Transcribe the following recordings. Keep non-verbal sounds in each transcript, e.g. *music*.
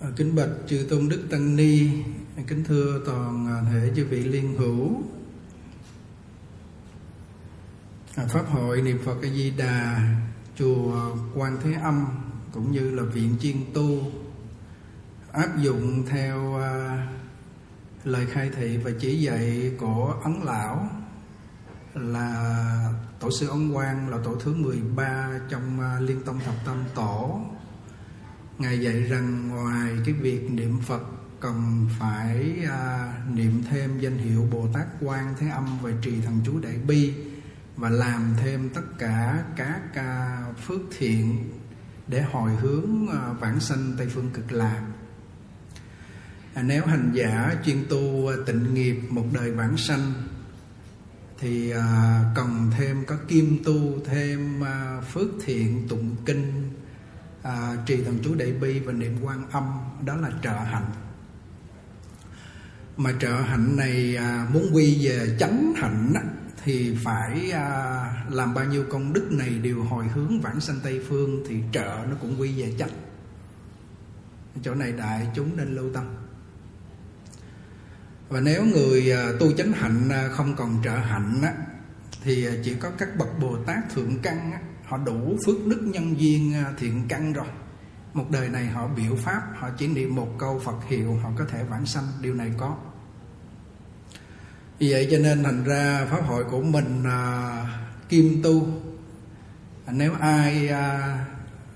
À, kính bạch chư tôn đức tăng ni. Kính thưa toàn à, thể chư vị liên hữu. À, Pháp hội niệm phật a di đà, chùa quan thế âm, cũng như là viện chiên tu, áp dụng theo lời khai thị và chỉ dạy của ấn lão, là tổ sư ấn quang, là tổ thứ 13 trong liên tông thập tam tổ ngài dạy rằng ngoài cái việc niệm phật cần phải à, niệm thêm danh hiệu bồ tát quan thế âm và trì thần chú đại bi và làm thêm tất cả các à, phước thiện để hồi hướng à, vãng sanh tây phương cực lạc. À, nếu hành giả chuyên tu tịnh nghiệp một đời vãng sanh thì à, cần thêm có kim tu thêm à, phước thiện tụng kinh à, trì thần chú đại bi và niệm quan âm đó là trợ hạnh. Mà trợ hạnh này à, muốn quy về chánh hạnh á, thì phải à, làm bao nhiêu công đức này đều hồi hướng vãng sanh tây phương thì trợ nó cũng quy về chánh. Chỗ này đại chúng nên lưu tâm. Và nếu người à, tu chánh hạnh à, không còn trợ hạnh á, thì à, chỉ có các bậc bồ tát thượng căn á, họ đủ phước đức nhân duyên à, thiện căn rồi. Một đời này họ biểu pháp họ chỉ niệm một câu phật hiệu họ có thể vãng sanh. Điều này có. Vì vậy cho nên thành ra pháp hội của mình à, kim tu à, nếu ai à,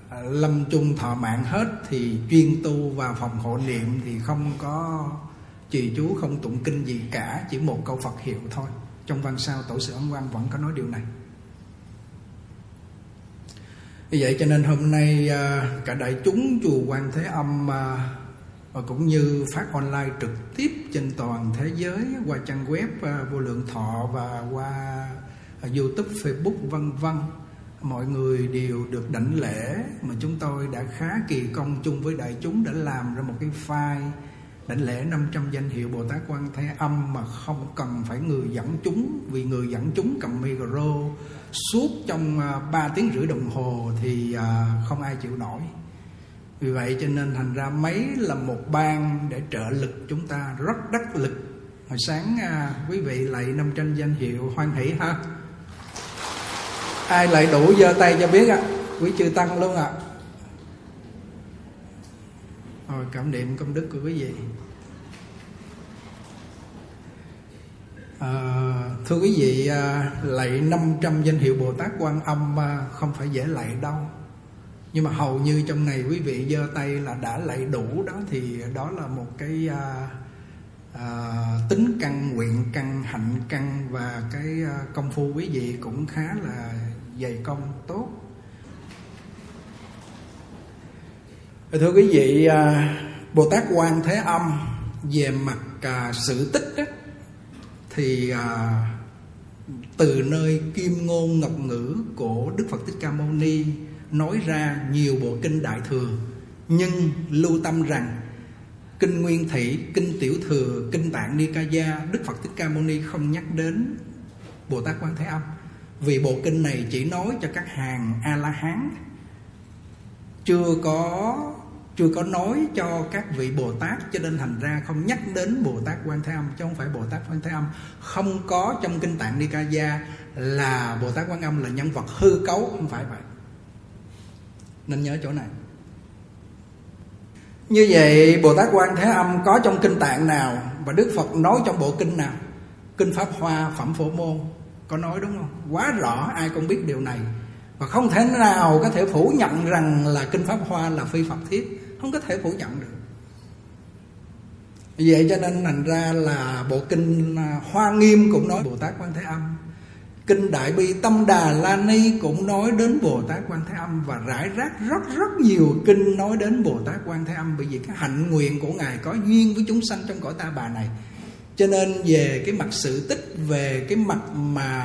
à, lâm chung thọ mạng hết thì chuyên tu vào phòng hộ niệm thì không có trì chú không tụng kinh gì cả chỉ một câu phật hiệu thôi. Trong văn sao tổ sư ấn quang vẫn có nói điều này vì vậy cho nên hôm nay à, cả đại chúng chùa Quan Thế Âm à, và cũng như phát online trực tiếp trên toàn thế giới qua trang web à, vô lượng thọ và qua YouTube, Facebook vân vân mọi người đều được đảnh lễ mà chúng tôi đã khá kỳ công chung với đại chúng đã làm ra một cái file đảnh lễ 500 danh hiệu Bồ Tát Quan Thế Âm mà không cần phải người dẫn chúng, vì người dẫn chúng cầm micro suốt trong à, 3 tiếng rưỡi đồng hồ thì à, không ai chịu nổi vì vậy cho nên thành ra mấy là một ban để trợ lực chúng ta, rất đắc lực hồi sáng à, quý vị lại năm tranh danh hiệu hoan hỷ ha ai lại đủ giơ tay cho biết ạ à. quý chư tăng luôn ạ à rồi cảm niệm công đức của quý vị. À, thưa quý vị à, lạy 500 danh hiệu Bồ Tát Quan Âm à, không phải dễ lạy đâu. Nhưng mà hầu như trong này quý vị giơ tay là đã lạy đủ đó thì đó là một cái à, à, tính căn nguyện căn hạnh căn và cái à, công phu quý vị cũng khá là dày công tốt. Thưa quý vị à, Bồ Tát Quan Thế Âm về mặt à, sự tích đó, thì à, từ nơi kim ngôn ngọc ngữ của Đức Phật Thích Ca Mâu Ni nói ra nhiều bộ kinh đại thừa nhưng lưu tâm rằng kinh nguyên Thủy kinh tiểu thừa kinh tạng nikaya đức phật thích ca mâu ni không nhắc đến bồ tát quan thế âm. Vì bộ kinh này chỉ nói cho các hàng a la hán chưa có chưa có nói cho các vị Bồ Tát, cho nên thành ra không nhắc đến Bồ Tát Quan Thế Âm, chứ không phải Bồ Tát Quan Thế Âm không có trong kinh Tạng Nikaya là Bồ Tát Quan Âm là nhân vật hư cấu, không phải vậy. Nên nhớ chỗ này. Như vậy, Bồ Tát Quan Thế Âm có trong kinh tạng nào và Đức Phật nói trong bộ kinh nào? Kinh Pháp Hoa, Phẩm Phổ Môn, có nói đúng không? Quá rõ, ai cũng biết điều này. Và không thể nào có thể phủ nhận rằng là kinh Pháp Hoa là phi Phật thiết không có thể phủ nhận được. Vậy cho nên thành ra là bộ kinh à, Hoa Nghiêm cũng nói Bồ Tát Quan Thế Âm. Kinh Đại Bi Tâm Đà La Ni cũng nói đến Bồ Tát Quan Thế Âm Và rải rác rất rất nhiều kinh nói đến Bồ Tát Quan Thế Âm. Bởi vì cái hạnh nguyện của Ngài có duyên với chúng sanh trong cõi ta bà này. Cho nên về cái mặt sự tích Về cái mặt mà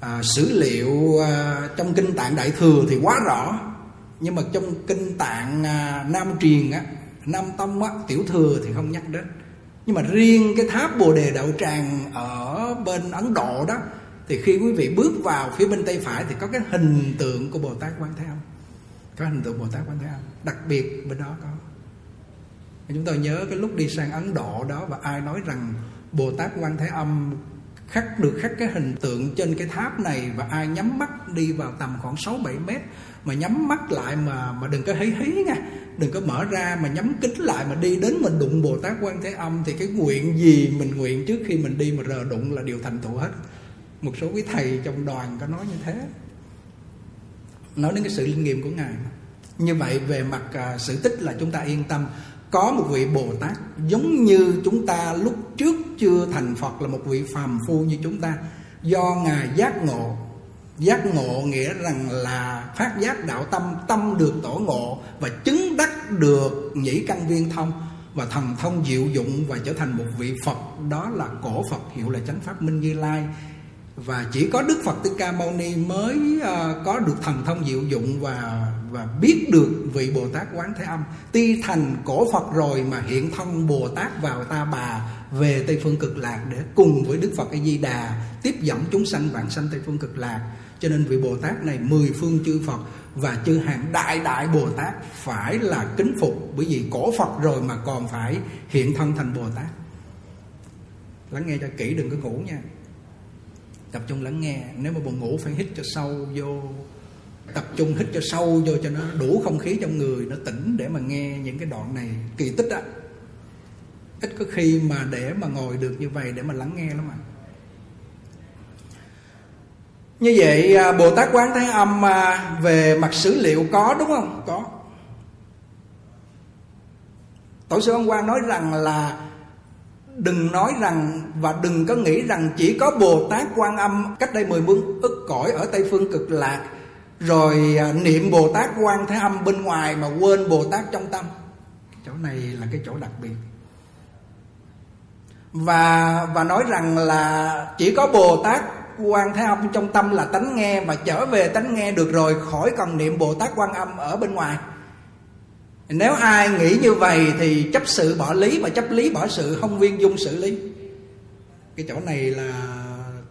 à, sử liệu à, trong kinh tạng Đại Thừa thì quá rõ. Nhưng mà trong kinh tạng à, Nam Truyền á, Nam Tông á, Tiểu Thừa thì không nhắc đến. Nhưng mà riêng cái tháp Bồ Đề Đạo Tràng ở bên Ấn Độ đó thì khi quý vị bước vào phía bên tay phải thì có cái hình tượng của Bồ Tát Quan Thế Âm. Có hình tượng Bồ Tát Quan Thế Âm đặc biệt bên đó có. Chúng tôi nhớ cái lúc đi sang ấn độ đó và ai nói rằng bồ tát quan thế âm khắc được khắc cái hình tượng trên cái tháp này và ai nhắm mắt đi vào tầm khoảng 6 7 mét mà nhắm mắt lại mà mà đừng có hí hí nha. Đừng có mở ra mà nhắm kính lại mà đi đến mình đụng Bồ Tát Quan Thế Âm thì cái nguyện gì mình nguyện trước khi mình đi mà rờ đụng là điều thành tựu hết. Một số quý thầy trong đoàn có nói như thế. Nói đến cái sự linh nghiệm của ngài như vậy về mặt uh, sự tích là chúng ta yên tâm. Có một vị Bồ Tát giống như chúng ta lúc trước chưa thành Phật là một vị phàm phu như chúng ta. Do ngài giác ngộ giác ngộ nghĩa rằng là phát giác đạo tâm tâm được tổ ngộ và chứng đắc được nhĩ căn viên thông và thần thông diệu dụng và trở thành một vị Phật. Đó là cổ Phật hiệu là chánh pháp minh như lai. Và chỉ có Đức Phật Thích Ca Mâu Ni mới uh, có được thần thông diệu dụng và và biết được vị Bồ Tát Quán Thế Âm. Ti thành cổ Phật rồi mà hiện thân Bồ Tát vào ta bà về Tây phương cực lạc để cùng với Đức Phật A Di Đà tiếp dẫn chúng sanh vạn sanh Tây phương cực lạc cho nên vị Bồ Tát này mười phương chư Phật và chư hàng đại đại Bồ Tát phải là kính phục. Bởi vì cổ Phật rồi mà còn phải hiện thân thành Bồ Tát. Lắng nghe cho kỹ đừng có ngủ nha. Tập trung lắng nghe. Nếu mà buồn ngủ phải hít cho sâu vô. Tập trung hít cho sâu vô cho nó đủ không khí trong người, nó tỉnh để mà nghe những cái đoạn này kỳ tích á. Ít có khi mà để mà ngồi được như vậy để mà lắng nghe lắm mà như vậy à, Bồ Tát Quán Thế Âm à, về mặt sử liệu có đúng không? Có. Tổ sư Ông Quang nói rằng là đừng nói rằng và đừng có nghĩ rằng chỉ có Bồ Tát Quan Âm cách đây mười bước ức cõi ở Tây phương cực lạc, rồi à, niệm Bồ Tát Quan Thế Âm bên ngoài mà quên Bồ Tát trong tâm. Chỗ này là cái chỗ đặc biệt. Và và nói rằng là chỉ có Bồ Tát quan thế âm trong tâm là tánh nghe và trở về tánh nghe được rồi, khỏi cần niệm bồ tát quan âm ở bên ngoài nếu ai nghĩ như vậy thì chấp sự bỏ lý và chấp lý bỏ sự, không viên dung xử lý cái chỗ này là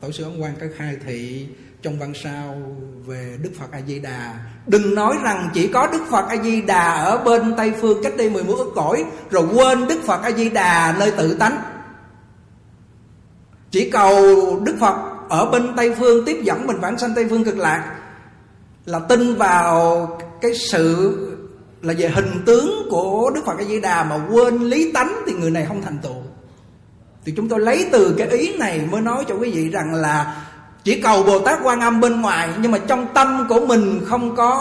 tổ sư ông quan các khai thị trong văn sao về Đức Phật A Di Đà. Đừng nói rằng chỉ có Đức Phật A Di Đà ở bên Tây phương cách đây mười mũi ức cõi, rồi quên Đức Phật A Di Đà nơi tự tánh. Chỉ cầu Đức Phật ở bên Tây phương, tiếp dẫn mình vãng sanh Tây phương cực lạc, là tin vào cái sự là về hình tướng của Đức Phật A Di Đà mà quên lý tánh thì người này không thành tựu. Thì chúng tôi lấy từ cái ý này mới nói cho quý vị rằng là chỉ cầu Bồ Tát Quan Âm bên ngoài, nhưng mà trong tâm của mình không có,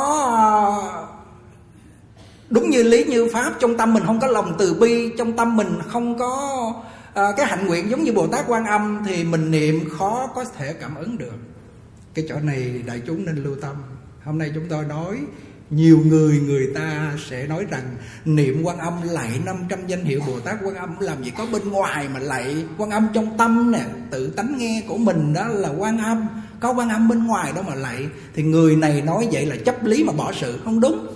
đúng như lý, như pháp, trong tâm mình không có lòng từ bi, trong tâm mình không có à, cái hạnh nguyện giống như bồ tát quan âm thì mình niệm khó có thể cảm ứng được. Cái chỗ này đại chúng nên lưu tâm. Hôm nay chúng tôi nói nhiều người người ta sẽ nói rằng niệm quan âm lại 500 danh hiệu Bồ Tát quan âm. Làm gì có bên ngoài mà lại quan âm trong tâm nè tự tánh nghe của mình đó là quan âm. Có quan âm bên ngoài đó mà lại. Thì người này nói vậy là chấp lý mà bỏ sự không đúng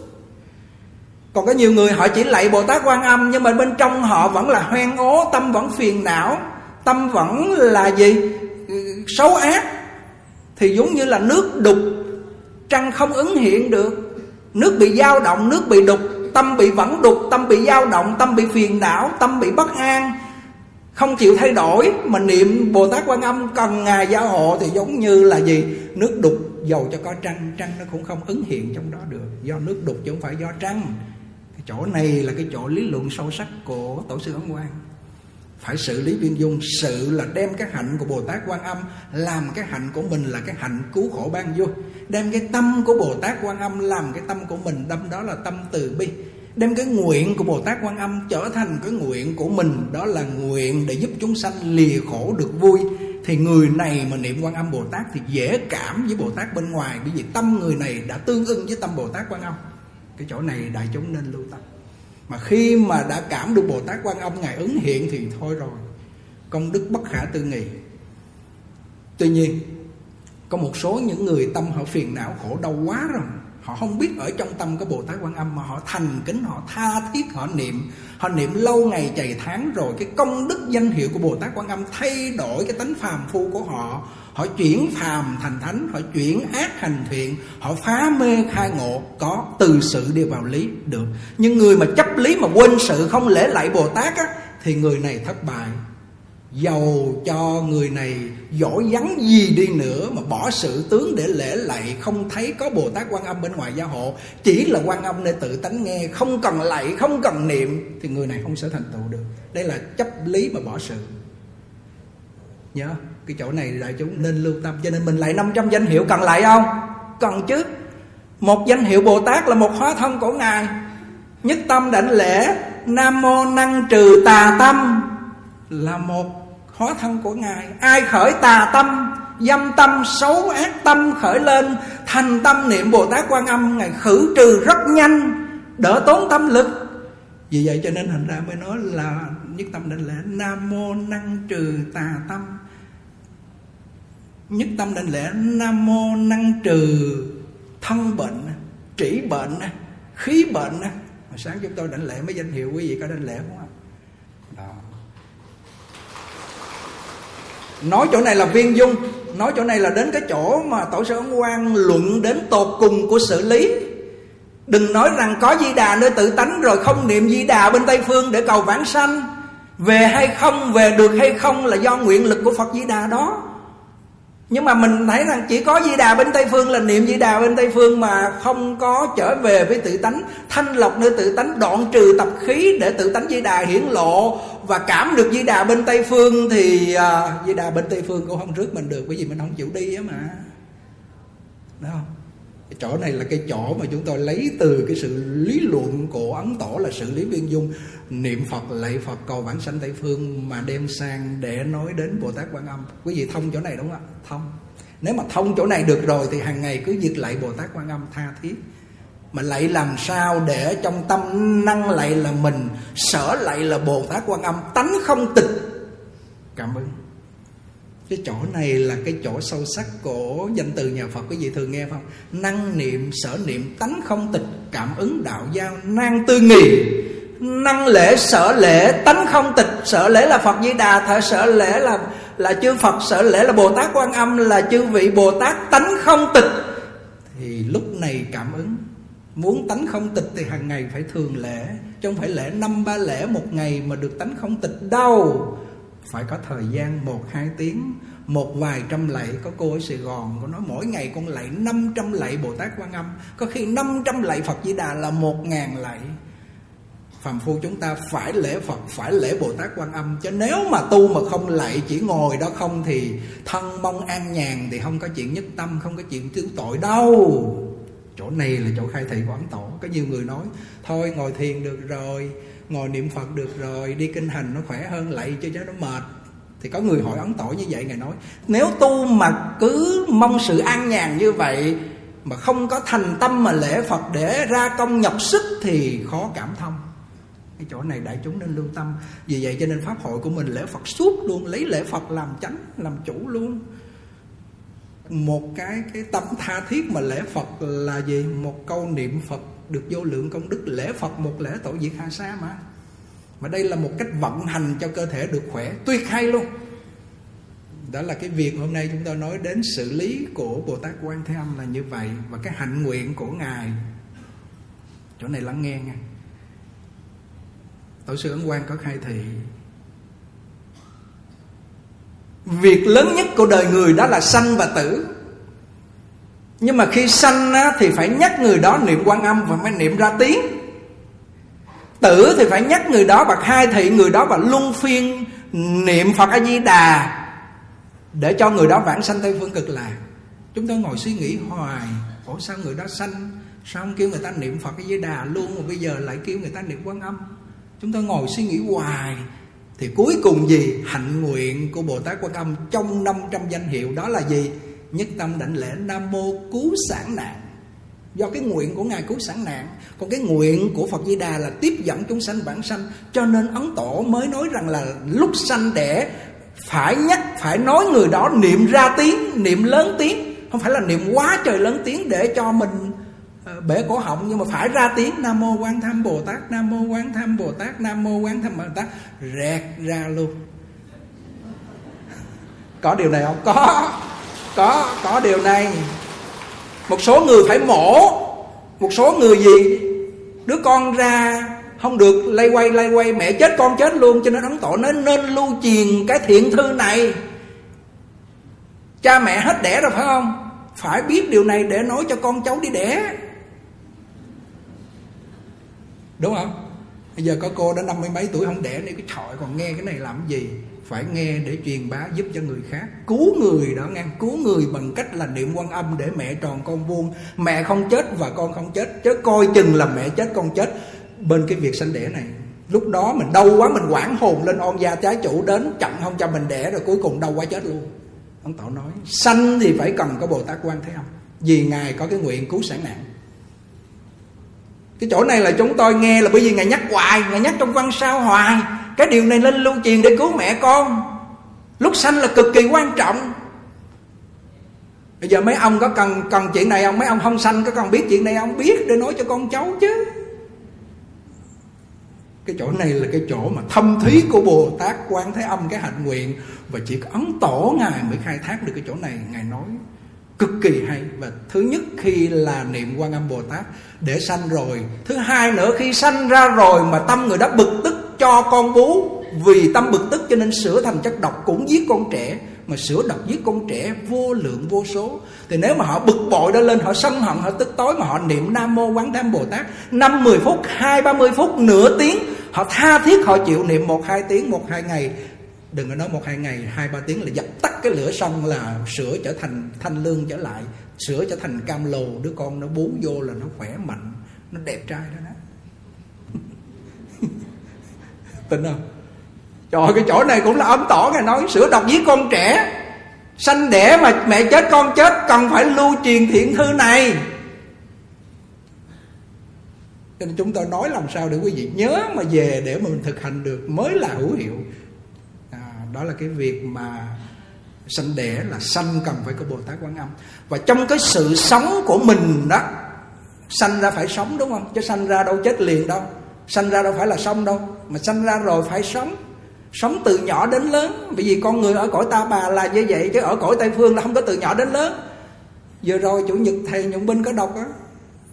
còn có nhiều người họ chỉ lạy Bồ Tát Quan Âm Nhưng mà bên trong họ vẫn là hoang ố Tâm vẫn phiền não Tâm vẫn là gì? Xấu ác. Thì giống như là nước đục Trăng không ứng hiện được. Nước bị dao động, nước bị đục Tâm bị vẫn đục, tâm bị dao động Tâm bị phiền não, tâm bị bất an Không chịu thay đổi. Mà niệm Bồ Tát Quan Âm cần Ngài gia hộ Thì giống như là gì? Nước đục dầu cho có trăng Trăng nó cũng không ứng hiện trong đó được. Do nước đục chứ không phải do trăng cái chỗ này là cái chỗ lý luận sâu sắc của tổ sư ấn quang. Phải xử lý viên dung, sự là đem cái hạnh của bồ tát quan âm, làm cái hạnh của mình là cái hạnh cứu khổ ban vui đem cái tâm của bồ tát quan âm làm cái tâm của mình, đâm đó là tâm từ bi. Đem cái nguyện của bồ tát quan âm trở thành cái nguyện của mình, đó là nguyện để giúp chúng sanh lìa khổ được vui. Thì người này mà niệm quan âm bồ tát thì dễ cảm với bồ tát bên ngoài, bởi vì tâm người này đã tương ưng với tâm bồ tát quan âm cái chỗ này đại chúng nên lưu tâm. Mà khi mà đã cảm được bồ tát quan âm ngài ứng hiện thì thôi rồi. Công đức bất khả tư nghị. Tuy nhiên, có một số những người tâm họ phiền não khổ đau quá rồi họ không biết ở trong tâm cái bồ tát quan âm mà họ thành kính họ tha thiết họ niệm. Họ niệm lâu ngày chày tháng rồi cái công đức danh hiệu của bồ tát quan âm thay đổi cái tánh phàm phu của họ. Họ chuyển phàm thành thánh họ chuyển ác hành thiện họ phá mê khai ngộ có từ sự đi vào lý được. Nhưng người mà chấp lý mà quên sự không lễ lại bồ tát á, thì người này thất bại. Dầu cho người này giỏi vắng gì đi nữa Mà bỏ sự tướng để lễ lạy Không thấy có Bồ Tát quan âm bên ngoài gia hộ. Chỉ là quan âm để tự tánh nghe Không cần lạy, không cần niệm Thì người này không sẽ thành tựu được. Đây là chấp lý mà bỏ sự. Nhớ cái chỗ này đại chúng nên lưu tâm Cho nên mình lại 500 danh hiệu cần lại không? Cần chứ. Một danh hiệu Bồ Tát là một hóa thân của Ngài. Nhất tâm đảnh lễ Nam mô năng trừ tà tâm Là một hóa thân của ngài. Ai khởi tà tâm, dâm tâm, xấu ác tâm khởi lên, thành tâm niệm bồ tát quan âm, ngài khử trừ rất nhanh, đỡ tốn tâm lực. Vì vậy cho nên thành ra mới nói là nhất tâm định lễ nam mô năng trừ tà tâm. Nhất tâm định lễ nam mô năng trừ thân bệnh, trĩ bệnh, khí bệnh. Sáng chúng tôi định lễ mấy danh hiệu quý vị có định lễ không ạ? Nói chỗ này là viên dung, nói chỗ này là đến cái chỗ mà tổ sư ấn quan luận đến tột cùng của sự lý. Đừng nói rằng có di đà nơi tự tánh rồi không niệm di đà bên tây phương để cầu vãng sanh. Về hay không, về được hay không là do nguyện lực của phật di đà đó nhưng mà mình thấy rằng chỉ có di đà bên tây phương là niệm di đà bên tây phương mà không có trở về với tự tánh. Thanh lọc nơi tự tánh đoạn trừ tập khí để tự tánh di đà hiển lộ. Và cảm được di đà bên tây phương thì uh, di đà bên tây phương cũng không rước mình được bởi vì mình không chịu đi á mà. Đúng không? Cái chỗ này là cái chỗ mà chúng tôi lấy từ cái sự lý luận của ấn tổ là sự lý viên dung. Niệm phật, lạy phật, cầu bản sanh tây phương mà đem sang để nói đến bồ tát quan âm. Quý vị thông chỗ này đúng không ạ? Thông. Nếu mà thông chỗ này được rồi thì hàng ngày cứ việc lạy bồ tát quan âm tha thiết. Mà lạy làm sao để trong tâm năng lạy là mình, sở lạy là bồ tát quan âm, tánh không tịch. Cảm ơn cái chỗ này là cái chỗ sâu sắc của danh từ nhà Phật, quý vị thường nghe không? Năng niệm, sở niệm, tánh không tịch, cảm ứng, đạo giao năng tư nghị năng lễ, sở lễ, tánh không tịch. Sở lễ là Phật Di Đà thở sở lễ là là chư Phật, sở lễ là Bồ Tát Quan Âm, là chư vị Bồ Tát tánh không tịch. Thì lúc này cảm ứng, muốn tánh không tịch thì hàng ngày phải thường lễ, chứ không phải lễ năm ba lễ một ngày mà được tánh không tịch đâu phải có thời gian một, hai tiếng. Một vài trăm lạy, có cô ở Sài Gòn cô nói mỗi ngày con lạy 500 lạy Bồ Tát Quan Âm. Có khi 500 lạy Phật Di Đà là một ngàn lạy. Phàm phu chúng ta phải lễ Phật, phải lễ Bồ Tát Quan Âm. Chứ nếu mà tu mà không lạy, chỉ ngồi đó không thì thân mong an nhàn thì không có chuyện nhất tâm, không có chuyện thứ tội đâu. Chỗ này là chỗ khai thị của ấn tổ. Có nhiều người nói, thôi, ngồi thiền được rồi ngồi niệm phật được rồi, đi kinh hành nó khỏe hơn, lạy cho cho nó mệt. Thì có người hỏi ấn tội như vậy, ngài nói, nếu tu mà cứ mong sự an nhàn như vậy, mà không có thành tâm mà lễ phật để ra công nhọc sức thì khó cảm thông. Cái chỗ này đại chúng nên lưu tâm. Vì vậy cho nên pháp hội của mình lễ phật suốt luôn, lấy lễ phật làm chánh, làm chủ luôn. Một cái cái tâm tha thiết mà lễ phật là gì? Một câu niệm phật được vô lượng công đức, lễ phật một lễ tổ diệt hà sa mà. Mà đây là một cách vận hành cho cơ thể được khỏe, tuyệt hay luôn. Đó là cái việc hôm nay chúng ta nói đến xử lý của bồ tát quan thế âm là như vậy và cái hạnh nguyện của ngài. Chỗ này lắng nghe nha. Tổ sư ấn quan có khai thị, việc lớn nhất của đời người đó là sanh và tử nhưng mà khi sanh á, thì phải nhắc người đó niệm quan âm và mới niệm ra tiếng. Tử thì phải nhắc người đó và khai thị người đó và luân phiên niệm phật a di đà để cho người đó vãng sanh tây phương cực lạc. Chúng ta ngồi suy nghĩ hoài ủa sao người đó sanh? Sao không kêu người ta niệm phật a di đà luôn mà bây giờ lại kêu người ta niệm quan âm? Chúng ta ngồi suy nghĩ hoài thì cuối cùng gì? Hạnh nguyện của bồ tát quan âm trong 500 danh hiệu đó là gì? Nhất tâm đảnh lễ nam mô cứu sản nạn. Do cái nguyện của ngài cứu sản nạn, còn cái nguyện của phật di đà là tiếp dẫn chúng sanh bản sanh, cho nên ấn tổ mới nói rằng là lúc sanh đẻ, phải nhắc, phải nói người đó niệm ra tiếng, niệm lớn tiếng. Không phải là niệm quá trời lớn tiếng để cho mình ờ, bể cổ họng, nhưng mà phải ra tiếng. Nam mô quan tham bồ tát, nam mô quan tham bồ tát, nam mô quan tham bồ tát. Rẹt ra luôn. Có điều này không? Có có có điều này. Một số người phải mổ. Một số người gì? Đứa con ra không được, lay quay lay quay, mẹ chết, con chết luôn, cho nên ấn tổ nên nên lưu truyền cái thiện thư này. Cha mẹ hết đẻ rồi phải không? Phải biết điều này để nói cho con cháu đi đẻ. Đúng không? Bây giờ có cô đã năm mươi mấy tuổi, không đẻ nên cái trọi còn nghe cái này làm gì? Phải nghe để truyền bá giúp cho người khác. Cứu người đó nghe. Cứu người bằng cách là niệm quan âm để mẹ tròn con vuông. Mẹ không chết và con không chết. Chứ coi chừng là mẹ chết, con chết. Bên cái việc sanh đẻ này, lúc đó mình đau quá, mình quảng hồn lên on gia trái chủ đến, chậm không cho mình đẻ rồi cuối cùng đau quá chết luôn. Ông tổ nói, sanh thì phải cần có bồ tát quan thế âm, vì ngài có cái nguyện cứu sản nạn cái chỗ này là chúng tôi nghe là bởi vì ngài nhắc hoài, ngài nhắc trong văn sao hoài. Cái điều này lên lưu truyền để cứu mẹ con. Lúc sanh là cực kỳ quan trọng. Bây giờ mấy ông có cần cần chuyện này không? Mấy ông không sanh, có cần biết chuyện này ông biết để nói cho con cháu chứ. Cái chỗ này là cái chỗ mà thâm thúy của bồ tát quan thế âm, cái hạnh nguyện. Và chỉ có ấn tổ ngài mới khai thác được cái chỗ này. Ngài nói cực kỳ hay. Và thứ nhất khi là niệm quan âm bồ tát để sanh rồi, thứ hai nữa khi sanh ra rồi mà tâm người đó bực tức cho con bú, vì tâm bực tức cho nên sửa thành chất độc cũng giết con trẻ, mà sửa độc giết con trẻ vô lượng vô số. Thì nếu mà họ bực bội đó lên, họ sân hận, họ tức tối mà họ niệm nam mô quán tham bồ tát, năm mười phút, hai ba mươi phút, nửa tiếng, họ tha thiết họ chịu niệm một hai tiếng, một hai ngày đừng có nói một hai ngày, hai, ba tiếng là dập tắt cái lửa xong là sửa trở thành thanh lương trở lại sửa trở thành cam lồ. Đứa con nó bú vô là nó khỏe mạnh, nó đẹp trai đó đó. *laughs* Tin không? Trời cái chỗ này cũng là ấm tỏ ngài nói sửa độc với con trẻ. Sanh đẻ mà mẹ chết, con chết, cần phải lưu truyền thiện thư này. Cho nên chúng tôi nói làm sao để quý vị nhớ mà về để mà mình thực hành được mới là hữu hiệu đó là cái việc mà sanh đẻ là sanh cần phải có bồ tát quán âm. Và trong cái sự sống của mình đó, sanh ra phải sống, đúng không? Chứ sanh ra đâu chết liền đâu. Sanh ra đâu phải là sống đâu. Mà sanh ra rồi phải sống. Sống từ nhỏ đến lớn. Bởi vì con người ở cõi ta bà là như vậy, chứ ở cõi tây phương là không có từ nhỏ đến lớn. Vừa rồi chủ nhật thầy nhuận binh có đọc á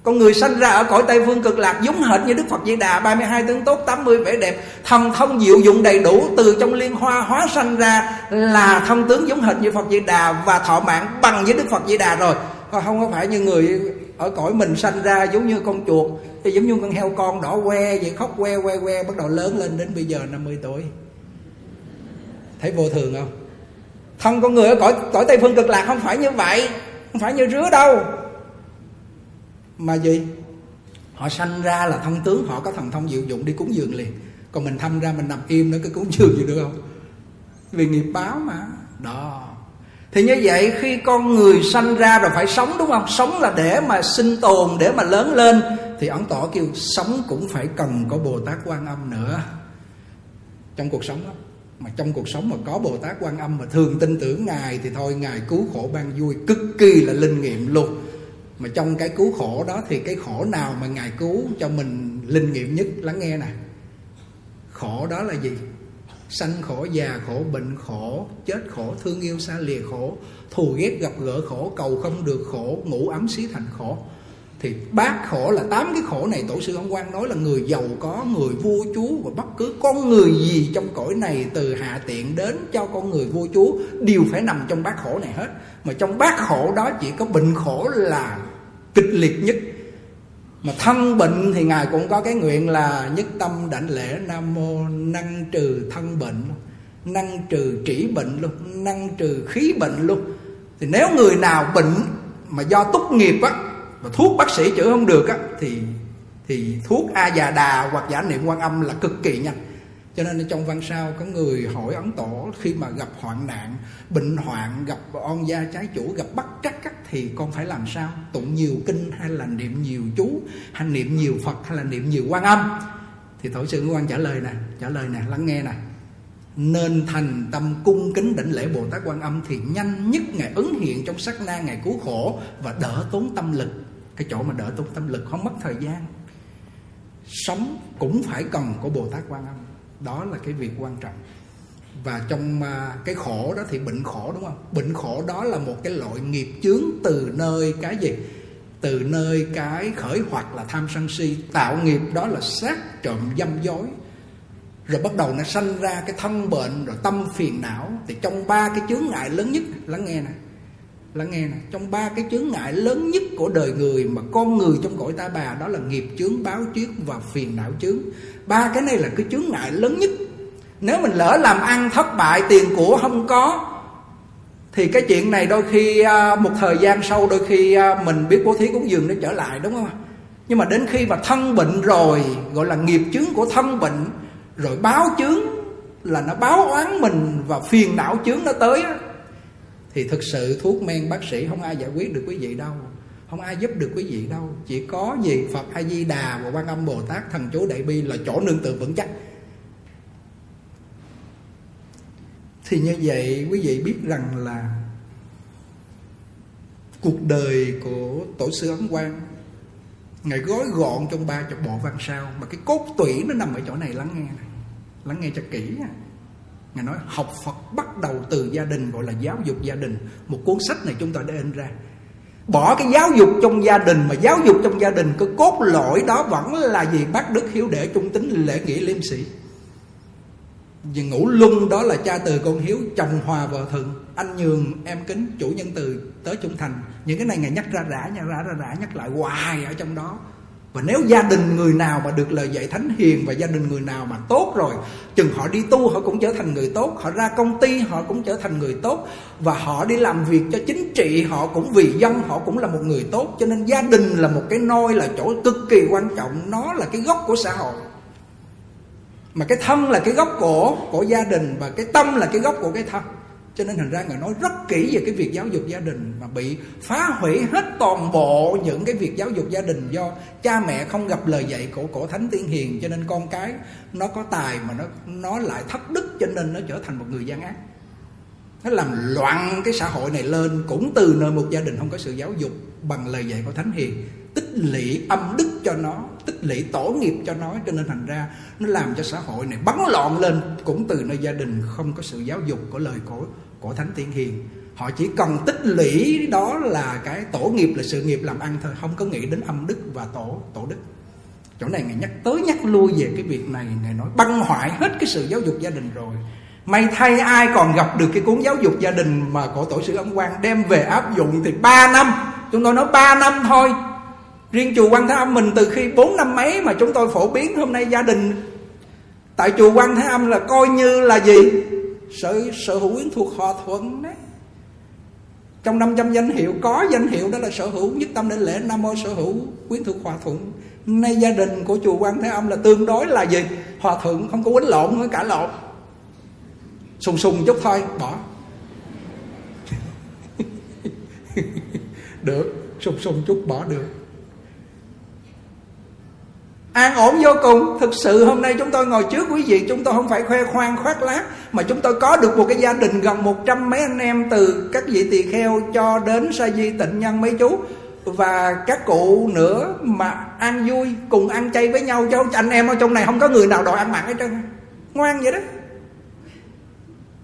con người sanh ra ở cõi Tây Phương cực lạc giống hệt như Đức Phật Di Đà 32 tướng tốt 80 vẻ đẹp, Thần thông diệu dụng đầy đủ, Từ trong liên hoa hóa sanh ra Là thông tướng giống hệt như Phật Di Đà Và thọ mạng bằng với Đức Phật Di Đà rồi. Còn không có phải như người ở cõi mình sanh ra giống như con chuột, thì giống như con heo con đỏ que vậy, khóc que que que bắt đầu lớn lên đến bây giờ 50 tuổi. Thấy vô thường không? Thân con người ở cõi cõi tây phương cực lạc không phải như vậy, không phải như rứa đâu mà gì? Họ sanh ra là thông tướng, họ có thần thông diệu dụng, đi cúng dường liền. Còn mình thăm ra, mình nằm im nữa, cái cúng dường gì được không? Vì nghiệp báo mà. Đó. Thì như vậy, khi con người sanh ra rồi phải sống, đúng không? Sống là để mà sinh tồn, để mà lớn lên. Thì ấn tỏ kêu, sống cũng phải cần có bồ tát quan âm nữa. Trong cuộc sống đó mà trong cuộc sống mà có bồ tát quan âm mà thường tin tưởng ngài thì thôi, ngài cứu khổ ban vui, cực kỳ là linh nghiệm luôn mà trong cái cứu khổ đó thì cái khổ nào mà ngài cứu cho mình linh nghiệm nhất? Lắng nghe nè. Khổ đó là gì? Sanh khổ, già khổ, bệnh khổ, chết khổ, thương yêu xa lìa khổ, thù ghét gặp gỡ khổ, cầu không được khổ, ngủ ấm xí thành khổ. Thì bát khổ là tám cái khổ này, tổ sư ông quan nói là người giàu có, người vua chúa và bất cứ con người gì trong cõi này, từ hạ tiện đến cho con người vua chúa đều phải nằm trong bát khổ này hết. Mà trong bát khổ đó chỉ có bệnh khổ là kịch liệt nhất. Mà thân bệnh thì ngài cũng có cái nguyện là nhất tâm đảnh lễ nam mô năng trừ thân bệnh, năng trừ trĩ bệnh luôn, năng trừ khí bệnh luôn. Thì nếu người nào bệnh mà do túc nghiệp á và thuốc bác sĩ chữa không được á, thì thì thuốc a già đà hoặc giả niệm quan âm là cực kỳ nhanh cho nên trong văn sao có người hỏi ấn tổ, khi mà gặp hoạn nạn, bệnh hoạn, gặp on gia trái chủ, gặp bắt trắc cắt thì con phải làm sao? Tụng nhiều kinh hay là niệm nhiều chú, hay niệm nhiều phật hay là niệm nhiều quan âm? Thì tổ sư quan trả lời nè, trả lời nè, lắng nghe nè. Nên thành tâm cung kính đảnh lễ bồ tát quan âm thì nhanh nhất ngài ứng hiện trong sắc na ngài cứu khổ và đỡ tốn tâm lực. Cái chỗ mà đỡ tốn tâm lực không mất thời gian. Sống cũng phải cần của bồ tát quan âm đó là cái việc quan trọng. Và trong à, cái khổ đó thì bệnh khổ, đúng không? Bệnh khổ đó là một cái loại nghiệp chướng từ nơi cái gì? Từ nơi cái khởi hoặc là tham sân si. Tạo nghiệp đó là sát trộm dâm dối. Rồi bắt đầu nó sanh ra cái thân bệnh, rồi tâm phiền não. Thì trong ba cái chướng ngại lớn nhất, lắng nghe này lắng nghe nè, trong ba cái chướng ngại lớn nhất của đời người mà con người trong cõi ta bà, đó là nghiệp chướng, báo chướng và phiền não chướng. Ba cái này là cái chướng ngại lớn nhất. Nếu mình lỡ làm ăn thất bại, tiền của không có, thì cái chuyện này đôi khi à, một thời gian sau đôi khi à, mình biết bố thí cúng dường nó trở lại, đúng không nhưng mà đến khi mà thân bệnh rồi, gọi là nghiệp chướng của thân bệnh, rồi báo chướng là nó báo oán mình và phiền não chướng nó tới thì thực sự thuốc men bác sĩ không ai giải quyết được quý vị đâu. Không ai giúp được quý vị đâu. Chỉ có gì phật a di đà và quan âm bồ tát thần chú đại bi là chỗ nương tựa vững chắc. Thì như vậy quý vị biết rằng là cuộc đời của tổ sư ấn quang, ngài gói gọn trong ba chục bộ văn sao, mà cái cốt tủy nó nằm ở chỗ này, lắng nghe này, lắng nghe cho kỹ nha ngài nói, học phật bắt đầu từ gia đình, gọi là giáo dục gia đình. Một cuốn sách này chúng ta đã in ra. Bỏ cái giáo dục trong gia đình mà giáo dục trong gia đình, cái cốt lõi đó vẫn là gì? Bác đức hiếu đệ trung tính lễ nghĩa liêm sĩ vì ngũ luân đó là cha từ con hiếu, chồng hòa vợ thuận anh nhường, em kính, chủ nhân từ tới trung thành. Những cái này ngài nhắc ra rã nhắc ra ra rã nhắc lại hoài ở trong đó và nếu gia đình người nào mà được lời dạy thánh hiền và gia đình người nào mà tốt rồi, chừng họ đi tu họ cũng trở thành người tốt, họ ra công ty họ cũng trở thành người tốt, và họ đi làm việc cho chính trị họ cũng vì dân họ cũng là một người tốt. Cho nên gia đình là một cái nôi, là chỗ cực kỳ quan trọng. Nó là cái gốc của xã hội. Mà cái thân là cái gốc của của gia đình và cái tâm là cái gốc của cái thân cho nên thành ra ngài nói rất kỹ về cái việc giáo dục gia đình mà bị phá hủy hết toàn bộ những cái việc giáo dục gia đình do cha mẹ không gặp lời dạy của cổ thánh tiên hiền. Cho nên con cái nó có tài mà nó nó lại thất đức, cho nên nó trở thành một người gian ác. Nó làm loạn cái xã hội này lên cũng từ nơi một gia đình không có sự giáo dục bằng lời dạy của thánh hiền. Tích lũy âm đức cho nó, tích lũy tổ nghiệp cho nó, cho nên thành ra nó làm cho xã hội này bắn loạn lên cũng từ nơi gia đình không có sự giáo dục của lời của của thánh tiên hiền. Họ chỉ cần tích lũy đó là cái tổ nghiệp, là sự nghiệp làm ăn thôi, không có nghĩ đến âm đức và tổ tổ đức. Chỗ này ngài nhắc tới, nhắc lui về cái việc này, ngài nói băng hoại hết cái sự giáo dục gia đình rồi. May thay ai còn gặp được cái cuốn giáo dục gia đình mà của tổ sư ấn quang đem về áp dụng thì 3 năm, chúng tôi nói 3 năm thôi. Riêng chùa quan thế âm mình từ khi 4 năm mấy mà chúng tôi phổ biến hôm nay gia đình, tại chùa quan thế âm là coi như là gì? Sở sở hữu quyến thuộc hòa thuận đấy. Trong 500 danh hiệu, có danh hiệu đó là sở hữu nhất tâm đến lễ, nam mô sở hữu quyến thuộc hòa thuận. Nay gia đình của chùa quan thế âm là tương đối là gì? Hòa thuận không có quýnh lộn nữa, cả lộn. Sùng sùng chút thôi, bỏ. *laughs* Được, sùng sùng chút, bỏ được an ổn vô cùng. Thực sự hôm nay chúng tôi ngồi trước quý vị chúng tôi không phải khoe khoang khoác lác mà chúng tôi có được một cái gia đình gần một trăm mấy anh em từ các vị tỳ kheo cho đến sa di tịnh nhân mấy chú. Và các cụ nữa mà ăn vui cùng ăn chay với nhau cho anh em ở trong này không có người nào đòi ăn mặn hết trơn. Ngoan vậy đó.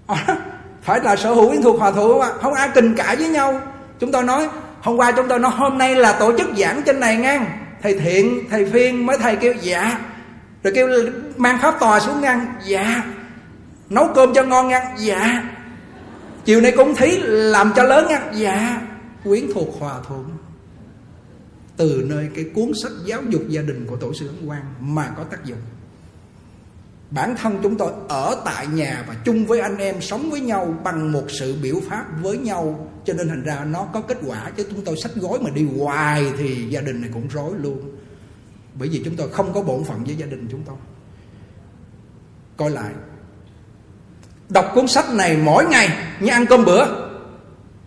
À, phải là sở hữu thuộc hòa thượng không không ai kình cãi với nhau. Chúng tôi nói hôm qua chúng tôi nói hôm nay là tổ chức giảng trên này ngang thầy thiện, thầy phiên mới thầy kêu dạ. Rồi kêu, mang pháp tòa xuống ngăn. Dạ. Nấu cơm cho ngon ngăn. Dạ. Chiều nay cũng thí làm cho lớn ngăn. Dạ. Quyến thuộc hòa thuận từ nơi cái cuốn sách giáo dục gia đình của tổ sư ấn quang mà có tác dụng bản thân chúng tôi ở tại nhà và chung với anh em, sống với nhau bằng một sự biểu pháp với nhau. Cho nên thành ra nó có kết quả, chứ chúng tôi sách gói mà đi hoài thì gia đình này cũng rối luôn. Bởi vì chúng tôi không có bổn phận với gia đình chúng tôi. Coi lại. Đọc cuốn sách này mỗi ngày như ăn cơm bữa.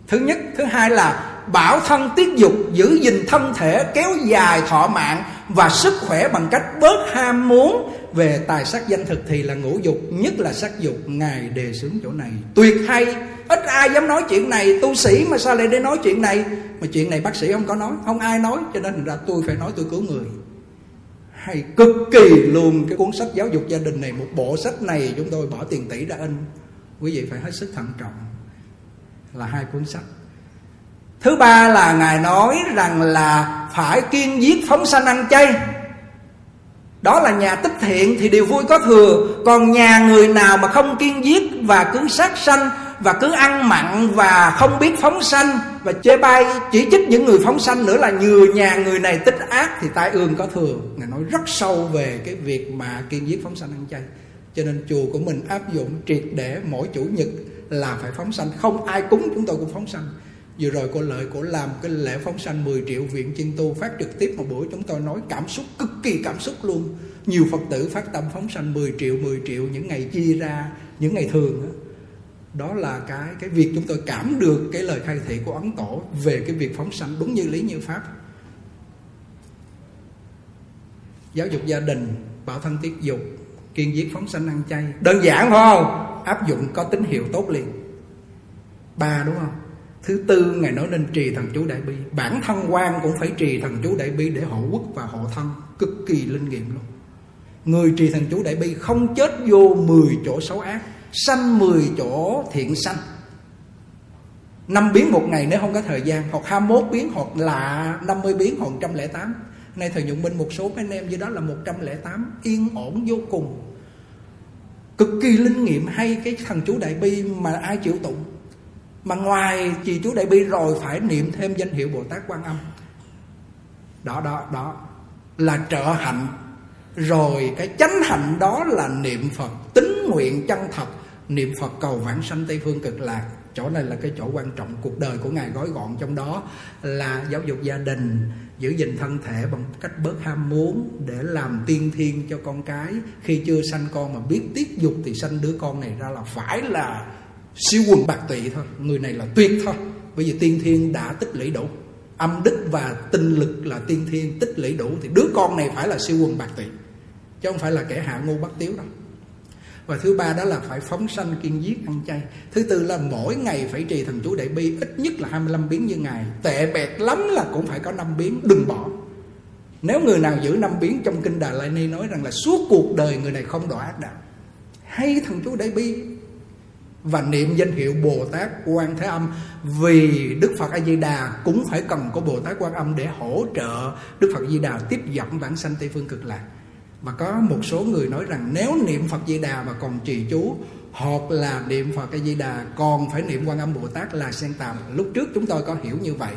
Thứ nhất, thứ hai là bảo thân tiết dục, giữ gìn thân thể, kéo dài thọ mạng và sức khỏe bằng cách bớt ham muốn về tài sắc danh thực thì là ngũ dục, nhất là sắc dục. Ngài đề xướng chỗ này. Tuyệt hay. Ít ai dám nói chuyện này. Tu sĩ mà sao lại để nói chuyện này? Mà chuyện này bác sĩ không có nói, không ai nói. Cho nên ra tôi phải nói tôi cứu người. Hay cực kỳ luôn cái cuốn sách giáo dục gia đình này. Một bộ sách này chúng tôi bỏ tiền tỷ ra in. Quý vị phải hết sức thận trọng. Là hai cuốn sách. Thứ ba là ngài nói rằng là phải kiên giết phóng sanh ăn chay. Đó là nhà tích thiện thì điều vui có thừa, còn nhà người nào mà không kiên giết và cứ sát sanh và cứ ăn mặn và không biết phóng sanh và chê bai chỉ trích những người phóng sanh nữa là nhiều nhà người này tích ác thì tai ương có thừa. Ngài nói rất sâu về cái việc mà kiên giết phóng sanh ăn chay. Cho nên chùa của mình áp dụng triệt để mỗi chủ nhật là phải phóng sanh. Không ai cúng chúng tôi cũng phóng sanh vừa rồi cô lợi cô làm cái lễ phóng sanh 10 triệu viện chân tu phát trực tiếp một buổi chúng tôi nói cảm xúc cực kỳ cảm xúc luôn. Nhiều phật tử phát tâm phóng sanh 10 triệu 10 triệu những ngày chia ra những ngày thường đó, đó là cái cái việc chúng tôi cảm được cái lời khai thị của ấn tổ về cái việc phóng sanh đúng như lý như pháp. Giáo dục gia đình bảo thân tiết dục kiên giết phóng sanh ăn chay. Đơn giản phải không? Áp dụng có tín hiệu tốt liền. Ba đúng không? Thứ tư, ngài nói nên trì thần chú đại bi. Bản thân quan cũng phải trì thần chú đại bi để hộ quốc và hộ thân. Cực kỳ linh nghiệm luôn. Người trì thần chú đại bi không chết vô 10 chỗ xấu ác, sanh 10 chỗ thiện sanh. Năm biến một ngày nếu không có thời gian, hoặc 21 biến, hoặc là 50 biến, hoặc 108 nay thời dụng minh một số anh em dưới đó là 108 yên ổn vô cùng. Cực kỳ linh nghiệm hay cái thần chú đại bi mà ai chịu tụng mà ngoài trì chú đại bi rồi phải niệm thêm danh hiệu bồ tát quan âm. Đó đó đó là trợ hạnh. Rồi cái chánh hạnh đó là niệm phật tính nguyện chân thật, niệm phật cầu vãng sanh tây phương cực lạc. Chỗ này là cái chỗ quan trọng, cuộc đời của ngài gói gọn trong đó là giáo dục gia đình, giữ gìn thân thể bằng cách bớt ham muốn để làm tiên thiên cho con cái. Khi chưa sanh con mà biết tiết dục thì sanh đứa con này ra là phải là siêu quần bạc tụy thôi. Người này là tuyệt thôi. Bởi vì tiên thiên đã tích lũy đủ. Âm đức và tinh lực là tiên thiên tích lũy đủ. Thì đứa con này phải là siêu quần bạc tụy chứ không phải là kẻ hạ ngu bắt tiếu đâu. Và thứ ba đó là phải phóng sanh kiên giết ăn chay. Thứ tư là mỗi ngày phải trì thần chú đại bi, ít nhất là 25 biến như ngày tệ bẹt lắm là cũng phải có năm biến, đừng bỏ. Nếu người nào giữ năm biến trong kinh Đà La Ni nói rằng là suốt cuộc đời người này không đọa ác đạo. Hay thần chú đại bi và niệm danh hiệu Bồ Tát Quan Thế Âm vì Đức Phật A Di Đà cũng phải cần có Bồ Tát Quan Âm để hỗ trợ Đức Phật A Di Đà tiếp dẫn vãng sanh Tây phương cực lạc. Và có một số người nói rằng nếu niệm Phật Di Đà mà còn trì chú, hoặc là niệm Phật A Di Đà còn phải niệm Quan Âm Bồ Tát là sen tạm. Lúc trước chúng tôi có hiểu như vậy.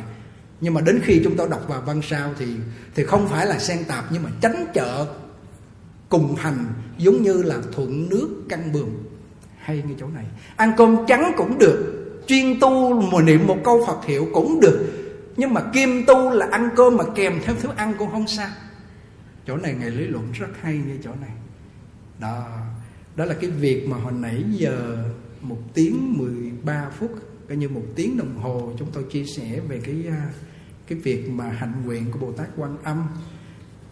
Nhưng mà đến khi chúng tôi đọc vào văn sao thì thì không phải là sen tạp nhưng mà tránh trợ cùng hành, giống như là thuận nước căn bường hay như chỗ này. Ăn cơm trắng cũng được, chuyên tu mà niệm một câu phật hiệu cũng được. Nhưng mà kim tu là ăn cơm mà kèm theo thức ăn cũng không sao. Chỗ này ngài lý luận rất hay như chỗ này. Đó đó là cái việc mà hồi nãy giờ một tiếng 13 phút, coi như một tiếng đồng hồ, chúng tôi chia sẻ về cái à, cái việc mà hạnh nguyện của Bồ Tát Quan Âm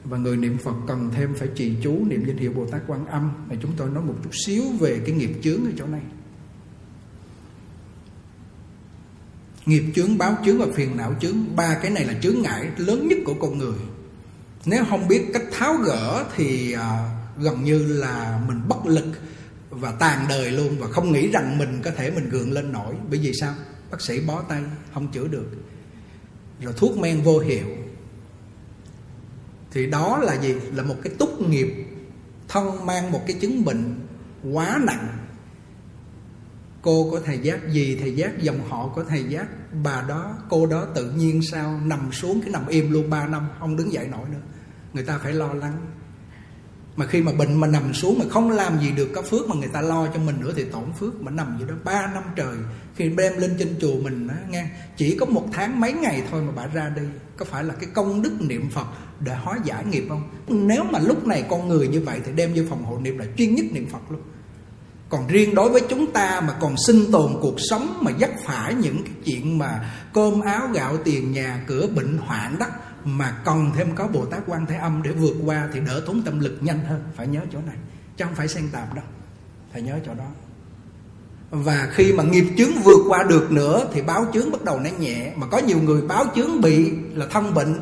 và người niệm Phật cần thêm phải trì chú niệm danh hiệu Bồ Tát Quan Âm. Mà chúng tôi nói một chút xíu về cái nghiệp chướng ở chỗ này. Nghiệp chướng báo chướng và phiền não chướng ba cái này là chướng ngại lớn nhất của con người. Nếu không biết cách tháo gỡ thì à, gần như là mình bất lực và tàn đời luôn và không nghĩ rằng mình có thể mình gượng lên nổi. Bởi vì sao? Bác sĩ bó tay không chữa được. Rồi thuốc men vô hiệu thì đó là gì? Là một cái túc nghiệp, thân mang một cái chứng bệnh quá nặng. Cô có thầy giác gì, thầy giác dòng họ có thầy giác. Bà đó, cô đó tự nhiên sao nằm xuống cái nằm im luôn 3 năm, không đứng dậy nổi nữa. Người ta phải lo lắng mà khi mà bệnh mà nằm xuống mà không làm gì được, có phước mà người ta lo cho mình nữa thì tổn phước mà nằm vậy đó. Ba năm trời, khi đem lên trên chùa mình á, nghe, chỉ có một tháng mấy ngày thôi mà bà ra đi. Có phải là cái công đức niệm phật để hóa giải nghiệp không? Nếu mà lúc này con người như vậy thì đem vô phòng hộ niệm là chuyên nhất niệm phật luôn còn riêng đối với chúng ta mà còn sinh tồn cuộc sống mà dắt phải những cái chuyện mà cơm áo gạo tiền nhà, cửa bệnh hoạn đó, mà còn thêm có bồ tát quan thế âm để vượt qua thì đỡ tốn tâm lực nhanh hơn. Phải nhớ chỗ này, chứ không phải xen tạp đâu. Phải nhớ chỗ đó. Và khi mà nghiệp chướng vượt qua được nữa thì báo chướng bắt đầu nó nhẹ. Mà có nhiều người báo chướng bị là thân bệnh,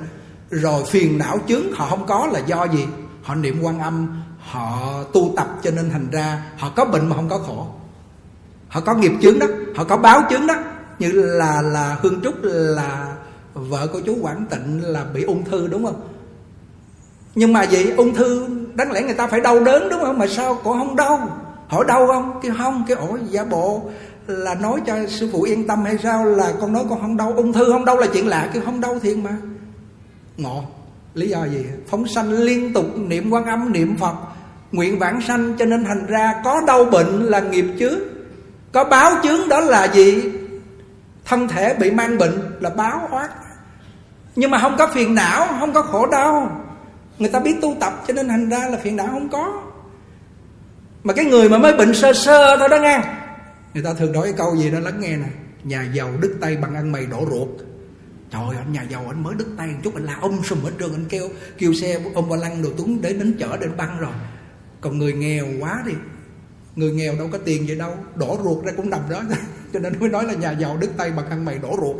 rồi phiền não chướng, họ không có là do gì? Họ niệm quan âm họ tu tập cho nên thành ra họ có bệnh mà không có khổ. Họ có nghiệp chướng đó, họ có báo chướng đó. Như là là hương trúc là vợ của chú quảng tịnh là bị ung thư, đúng không? Nhưng mà vậy ung thư, đáng lẽ người ta phải đau đớn, đúng không? Mà sao cổ không đau? Hỏi đau không? Cái không cái ổ giả bộ là nói cho sư phụ yên tâm hay sao? Là con nói con không đau, ung thư không đau là chuyện lạ cái không đau thiệt mà. Ngộ. Lý do gì? Phóng sanh liên tục, niệm quan âm, niệm phật nguyện vãng sanh cho nên thành ra có đau bệnh là nghiệp chướng. Có báo chướng đó là gì? Thân thể bị mang bệnh là báo oát. Nhưng mà không có phiền não, không có khổ đau. Người ta biết tu tập cho nên thành ra là phiền não không có. Mà cái người mà mới bệnh sơ sơ thôi đó nghe. Người ta thường nói cái câu gì đó lắng nghe nè. Nhà giàu đứt tay bằng ăn mày đổ ruột. Trời ơi anh nhà giàu anh mới đứt tay một chút anh la ông sùm hết trơn, anh kêu kêu xe, ông ba lăng đồ tuấn để đến chở, đến băng rồi còn người nghèo quá đi người nghèo đâu có tiền gì đâu, đổ ruột ra cũng nằm đó. *laughs* Cho nên mới nói là nhà giàu đứt tay bằng ăn mày đổ ruột.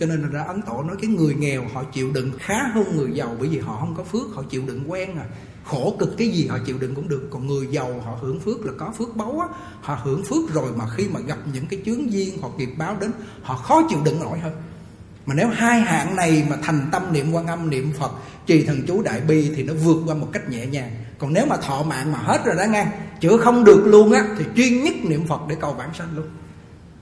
Cho nên ra ấn tổ nói cái người nghèo họ chịu đựng khá hơn người giàu bởi vì họ không có phước, họ chịu đựng quen à. Khổ cực cái gì họ chịu đựng cũng được. Còn người giàu họ hưởng phước là có phước báu á. Họ hưởng phước rồi mà khi mà gặp những cái chướng duyên hoặc nghiệp báo đến, họ khó chịu đựng nổi hơn. Mà nếu hai hạng này mà thành tâm niệm quan âm, niệm phật, trì thần chú đại bi thì nó vượt qua một cách nhẹ nhàng còn nếu mà thọ mạng mà hết rồi đó nghe chữa không được luôn á thì chuyên nhất niệm phật để cầu vãng sanh luôn.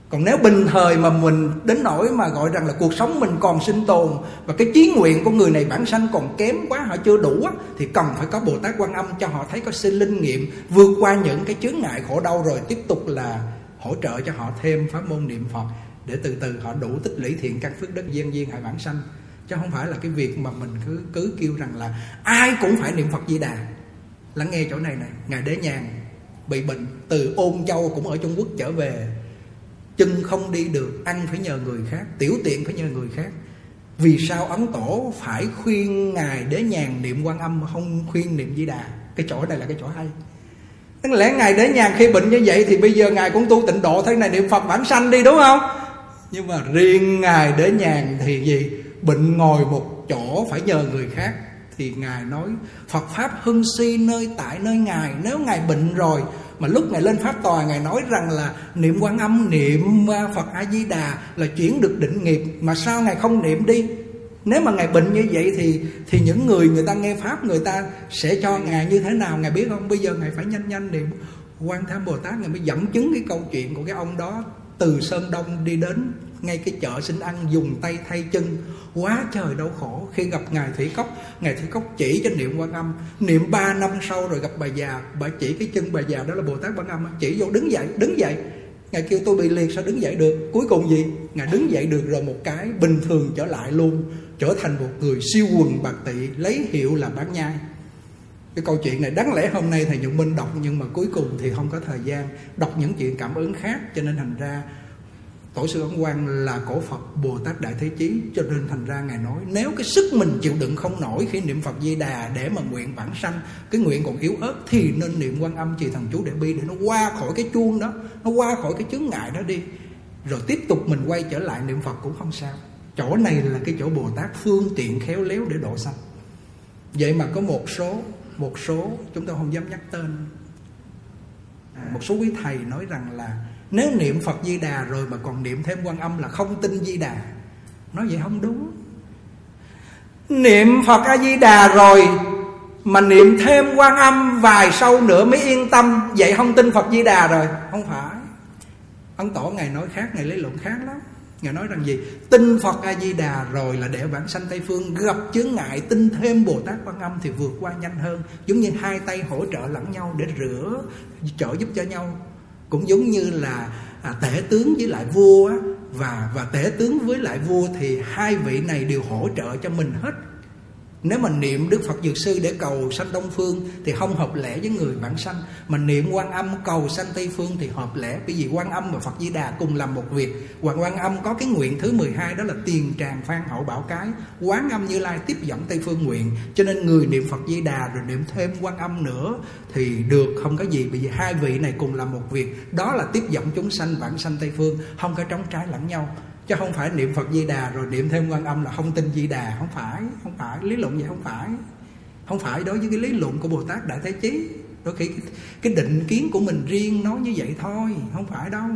Còn nếu bình thời mà mình đến nỗi mà gọi rằng là cuộc sống mình còn sinh tồn và cái chí nguyện của người này bản sanh còn kém quá họ chưa đủ á, thì cần phải có bồ tát quan âm cho họ thấy có sinh linh nghiệm vượt qua những cái chướng ngại khổ đau rồi tiếp tục là hỗ trợ cho họ thêm pháp môn niệm phật để từ từ họ đủ tích lũy thiện căn phước đất gian duyên hại bản sanh. Chứ không phải là cái việc mà mình cứ cứ kêu rằng là ai cũng phải niệm phật di đà lắng nghe chỗ này này ngài đế nhàn bị bệnh từ ôn châu cũng ở trung quốc trở về. Chân không đi được, ăn phải nhờ người khác, tiểu tiện phải nhờ người khác. Vì sao ấn tổ phải khuyên ngài đế nhàn niệm quan âm không khuyên niệm di đà? Cái chỗ này là cái chỗ hay. Tức lẽ ngài đế nhàn khi bệnh như vậy thì bây giờ ngài cũng tu tịnh độ, thế này niệm phật bản sanh đi, đúng không? Nhưng mà riêng ngài đế nhàn thì gì? Bệnh ngồi một chỗ phải nhờ người khác thì ngài nói, phật pháp hưng si nơi tại nơi ngài, nếu ngài bệnh rồi, mà lúc ngài lên pháp tòa, ngài nói rằng là niệm quan âm, niệm à, phật a di đà là chuyển được định nghiệp, mà sao ngài không niệm đi? Nếu mà ngài bệnh như vậy thì thì những người người ta nghe pháp, người ta sẽ cho ngài như thế nào, ngài biết không? Bây giờ ngài phải nhanh nhanh niệm. Quan tham bồ tát ngài mới dẫn chứng cái câu chuyện của cái ông đó từ sơn đông đi đến, ngay cái chợ xin ăn, dùng tay thay chân. Quá trời đau khổ khi gặp ngài thủy cốc. Ngài thủy cốc chỉ cho niệm quan âm. Niệm ba năm sau rồi gặp bà già. Bà chỉ cái chân bà già đó là bồ tát quan âm. Chỉ vô đứng dậy đứng dậy. Ngài kêu, tôi bị liệt sao đứng dậy được? Cuối cùng gì? Ngài đứng dậy được rồi một cái bình thường trở lại luôn, trở thành một người siêu quần bạc tị, lấy hiệu là bán nhai cái câu chuyện này đáng lẽ hôm nay thầy Nhuận Minh đọc, nhưng mà cuối cùng thì không có thời gian đọc những chuyện cảm ứng khác. Cho nên thành ra, tổ sư ấn quang là cổ phật bồ tát đại thế chí, cho nên thành ra ngài nói, nếu cái sức mình chịu đựng không nổi khi niệm phật di đà để mà nguyện bản sanh, cái nguyện còn yếu ớt thì nên niệm quan âm trì thần chú để bi để nó qua khỏi cái chuông đó, nó qua khỏi cái chướng ngại đó đi. Rồi tiếp tục mình quay trở lại niệm phật cũng không sao. Chỗ này là cái chỗ bồ tát phương tiện khéo léo để độ sanh. Vậy mà có một số một số chúng tôi không dám nhắc tên. À, một số quý thầy nói rằng là nếu niệm Phật Di Đà rồi mà còn niệm thêm quan âm là không tin Di Đà. Nói vậy không đúng. Niệm Phật A Di Đà rồi Mà niệm thêm quan âm vài sau nữa mới yên tâm. Vậy không tin Phật Di Đà rồi. Không phải. Ấn Tổ Ngài nói khác, Ngài lấy luận khác lắm. Ngài nói rằng gì? Tin Phật A-di-đà rồi là để bản sanh Tây Phương. Gặp chướng ngại tin thêm Bồ Tát Quan Âm Thì vượt qua nhanh hơn. Giống như hai tay hỗ trợ lẫn nhau Để rửa trợ giúp cho nhau. Cũng giống như là à, tể tướng với lại vua á, và và tể tướng với lại vua thì hai vị này đều hỗ trợ cho mình hết nếu mà niệm Đức Phật Dược Sư để cầu sanh Đông Phương Thì không hợp lẽ với người bản sanh. Mà niệm quan âm cầu sanh Tây Phương Thì hợp lẽ. Bởi vì quan âm và Phật Di Đà cùng làm một việc. Hoàng quan âm có cái nguyện thứ 12 Đó là tiền tràng phan hậu bảo cái. Quán âm Như Lai tiếp dẫn Tây Phương nguyện. Cho nên người niệm Phật Di Đà Rồi niệm thêm quan âm nữa Thì được, không có gì. Bởi vì hai vị này cùng làm một việc. Đó là tiếp dẫn chúng sanh vãng sanh Tây Phương, Không có trống trái lẫn nhau chứ không phải niệm phật di đà rồi niệm thêm quan âm là không tin di đà. Không phải không phải. Lý luận vậy không phải. Không phải. Đối với cái lý luận của bồ tát đại thế chí đôi khi cái, cái định kiến của mình riêng nói như vậy thôi. Không phải đâu.